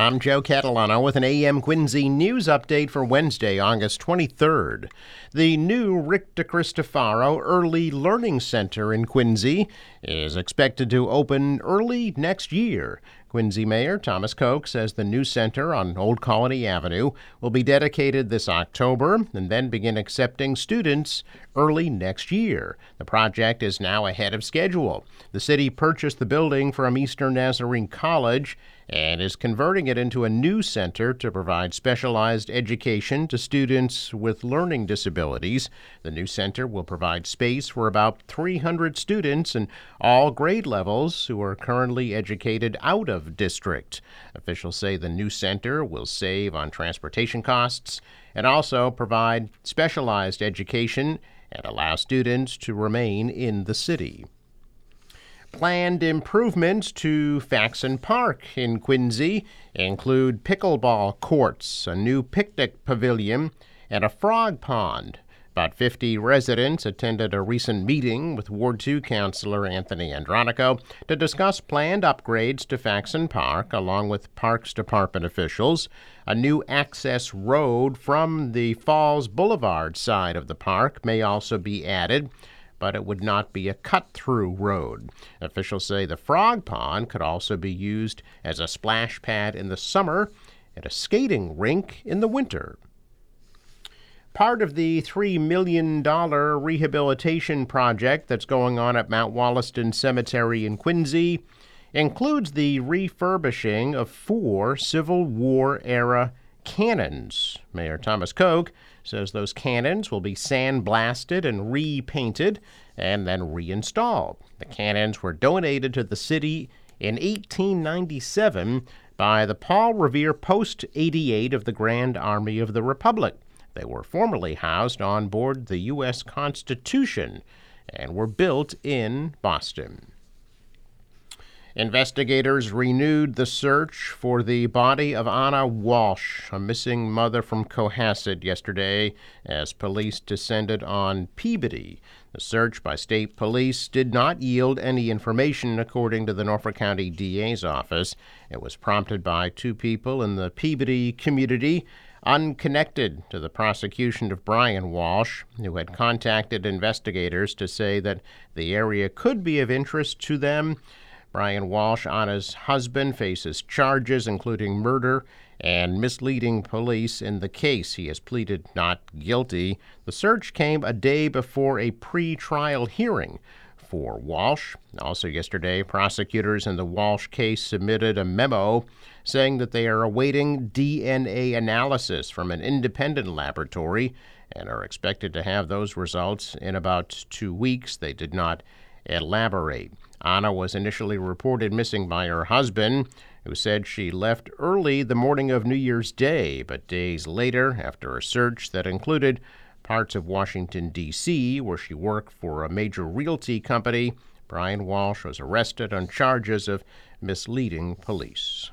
I'm Joe Catalano with an AM Quincy news update for Wednesday, August 23rd. The new Rick DeCristofaro Early Learning Center in Quincy is expected to open early next year. Quincy Mayor Thomas Koch says the new center on Old Colony Avenue will be dedicated this October and then begin accepting students early next year. The project is now ahead of schedule. The city purchased the building from Eastern Nazarene College and is converting it into a new center to provide specialized education to students with learning disabilities. The new center will provide space for about 300 students in all grade levels who are currently educated out of district. Officials say the new center will save on transportation costs and also provide specialized education and allow students to remain in the city. Planned improvements to Faxon Park in Quincy include pickleball courts, a new picnic pavilion, and a frog pond. About 50 residents attended a recent meeting with Ward 2 Councilor Anthony Andronico to discuss planned upgrades to Faxon Park, along with Parks Department officials. A new access road from the Falls Boulevard side of the park may also be added but it would not be a cut through road. Officials say the frog pond could also be used as a splash pad in the summer and a skating rink in the winter. Part of the $3 million rehabilitation project that's going on at Mount Wollaston Cemetery in Quincy includes the refurbishing of four Civil War era cannons. Mayor Thomas Koch says those cannons will be sandblasted and repainted and then reinstalled. The cannons were donated to the city in 1897 by the Paul Revere Post 88 of the Grand Army of the Republic. They were formerly housed on board the U.S. Constitution and were built in Boston. Investigators renewed the search for the body of Anna Walsh, a missing mother from Cohasset, yesterday as police descended on Peabody. The search by state police did not yield any information, according to the Norfolk County DA's office. It was prompted by two people in the Peabody community unconnected to the prosecution of Brian Walsh, who had contacted investigators to say that the area could be of interest to them. Brian Walsh, Anna's husband, faces charges including murder and misleading police in the case. He has pleaded not guilty. The search came a day before a pre-trial hearing for Walsh. Also, yesterday, prosecutors in the Walsh case submitted a memo saying that they are awaiting DNA analysis from an independent laboratory and are expected to have those results in about two weeks. They did not elaborate. Anna was initially reported missing by her husband, who said she left early the morning of New Year's Day, but days later, after a search that included parts of Washington, D.C., where she worked for a major realty company, Brian Walsh was arrested on charges of misleading police.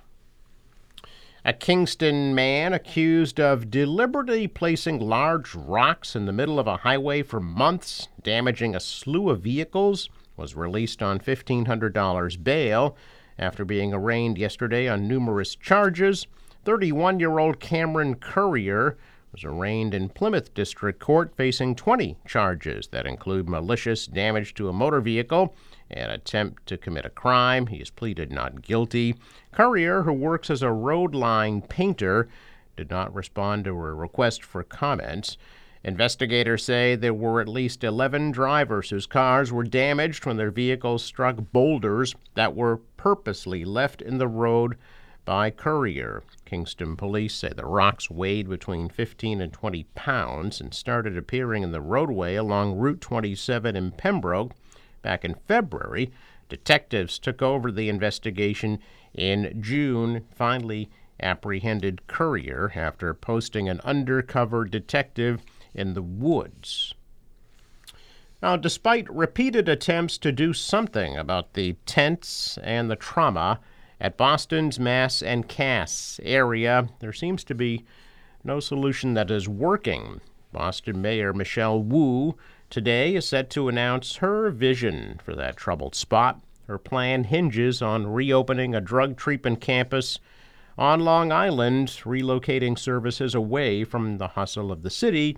A Kingston man accused of deliberately placing large rocks in the middle of a highway for months, damaging a slew of vehicles was released on $1,500 bail after being arraigned yesterday on numerous charges. 31 year old Cameron Currier was arraigned in Plymouth District Court facing 20 charges that include malicious damage to a motor vehicle and attempt to commit a crime. He has pleaded not guilty. Currier, who works as a road line painter, did not respond to a request for comments. Investigators say there were at least 11 drivers whose cars were damaged when their vehicles struck boulders that were purposely left in the road by Currier. Kingston police say the rocks weighed between 15 and 20 pounds and started appearing in the roadway along Route 27 in Pembroke back in February. Detectives took over the investigation in June, finally apprehended Currier after posting an undercover detective in the woods. Now, despite repeated attempts to do something about the tents and the trauma at Boston's Mass and Cass area, there seems to be no solution that is working. Boston Mayor Michelle Wu today is set to announce her vision for that troubled spot. Her plan hinges on reopening a drug treatment campus on Long Island, relocating services away from the hustle of the city.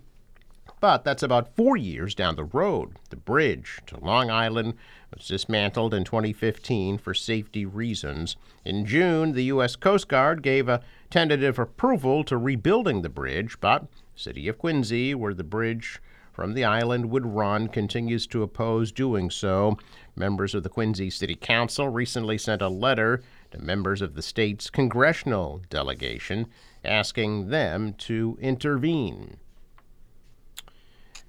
But that's about four years down the road. The bridge to Long Island was dismantled in 2015 for safety reasons. In June, the U.S. Coast Guard gave a tentative approval to rebuilding the bridge, but city of Quincy, where the bridge from the island would run, continues to oppose doing so. Members of the Quincy City Council recently sent a letter to members of the state's congressional delegation asking them to intervene.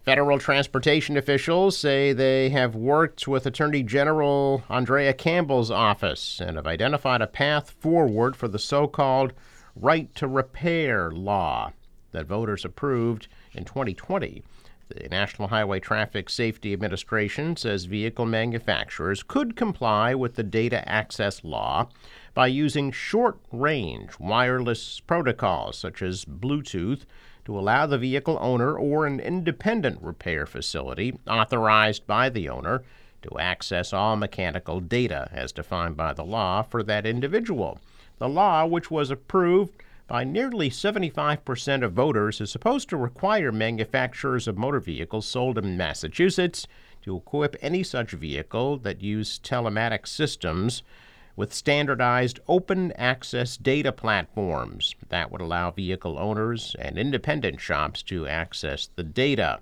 Federal transportation officials say they have worked with Attorney General Andrea Campbell's office and have identified a path forward for the so called right to repair law that voters approved in 2020. The National Highway Traffic Safety Administration says vehicle manufacturers could comply with the data access law by using short range wireless protocols such as Bluetooth to allow the vehicle owner or an independent repair facility authorized by the owner to access all mechanical data as defined by the law for that individual. The law, which was approved by nearly 75% of voters, is supposed to require manufacturers of motor vehicles sold in Massachusetts to equip any such vehicle that use telematics systems with standardized open access data platforms that would allow vehicle owners and independent shops to access the data.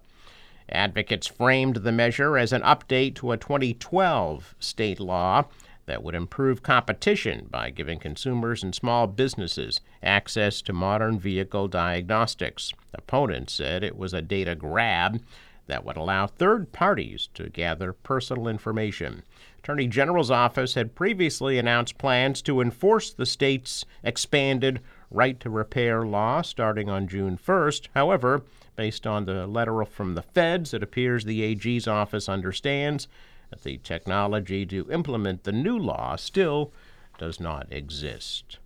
Advocates framed the measure as an update to a 2012 state law that would improve competition by giving consumers and small businesses access to modern vehicle diagnostics. Opponents said it was a data grab that would allow third parties to gather personal information. Attorney General's office had previously announced plans to enforce the state's expanded right to repair law starting on June 1st. However, based on the letter from the feds, it appears the AG's office understands that the technology to implement the new law still does not exist.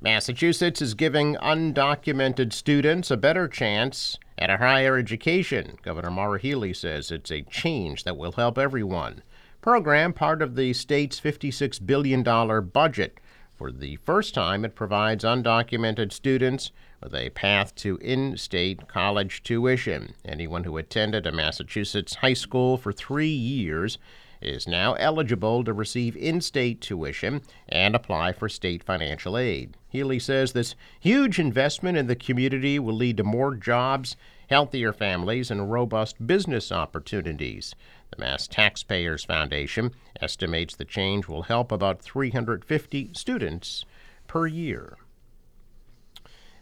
Massachusetts is giving undocumented students a better chance at a higher education. Governor Maura Healey says it's a change that will help everyone. Program part of the state's $56 billion budget. For the first time, it provides undocumented students with a path to in state college tuition. Anyone who attended a Massachusetts high school for three years is now eligible to receive in state tuition and apply for state financial aid. Healey says this huge investment in the community will lead to more jobs, healthier families, and robust business opportunities. The Mass Taxpayers Foundation estimates the change will help about 350 students per year.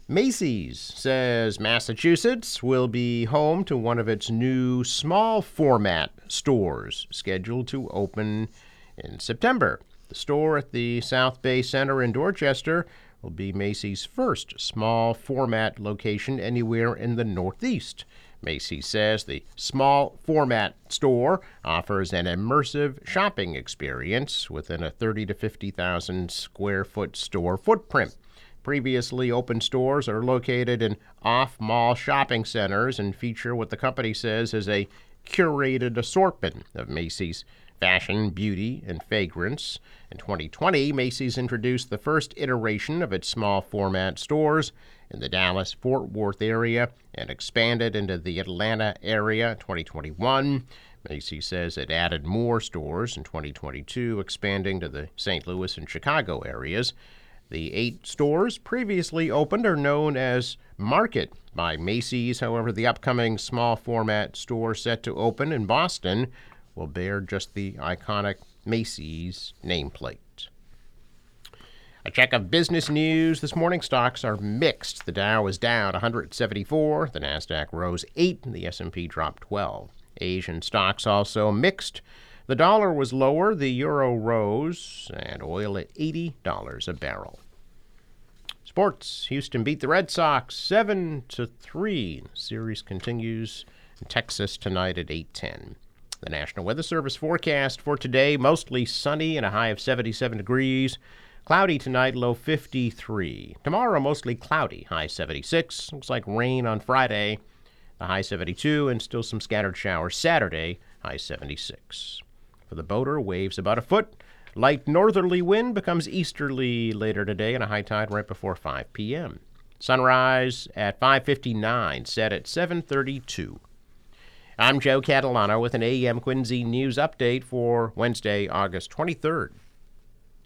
Macy's says Massachusetts will be home to one of its new small format stores scheduled to open in September. The store at the South Bay Center in Dorchester will be Macy's first small format location anywhere in the Northeast. Macy's says the small format store offers an immersive shopping experience within a 30 to 50,000 square foot store footprint. Previously open stores are located in off mall shopping centers and feature what the company says is a curated assortment of Macy's fashion, beauty, and fragrance. In 2020, Macy's introduced the first iteration of its small format stores in the Dallas Fort Worth area and expanded into the Atlanta area in 2021. Macy's says it added more stores in 2022, expanding to the St. Louis and Chicago areas. The eight stores previously opened are known as Market by Macy's. However, the upcoming small format store set to open in Boston will bear just the iconic Macy's nameplate. A check of business news this morning. Stocks are mixed. The Dow is down 174. The Nasdaq rose 8. The S&P dropped 12. Asian stocks also mixed. The dollar was lower, the euro rose, and oil at $80 a barrel. Sports: Houston beat the Red Sox 7 to 3. The series continues in Texas tonight at 8:10. The National Weather Service forecast for today mostly sunny and a high of 77 degrees. Cloudy tonight, low 53. Tomorrow, mostly cloudy, high 76. Looks like rain on Friday, the high 72, and still some scattered showers Saturday, high 76. For the boater, waves about a foot, Light northerly wind becomes easterly later today and a high tide right before 5 p.m. Sunrise at 5:59, set at 7:32. I'm Joe Catalano with an AM Quincy news update for Wednesday, August 23rd.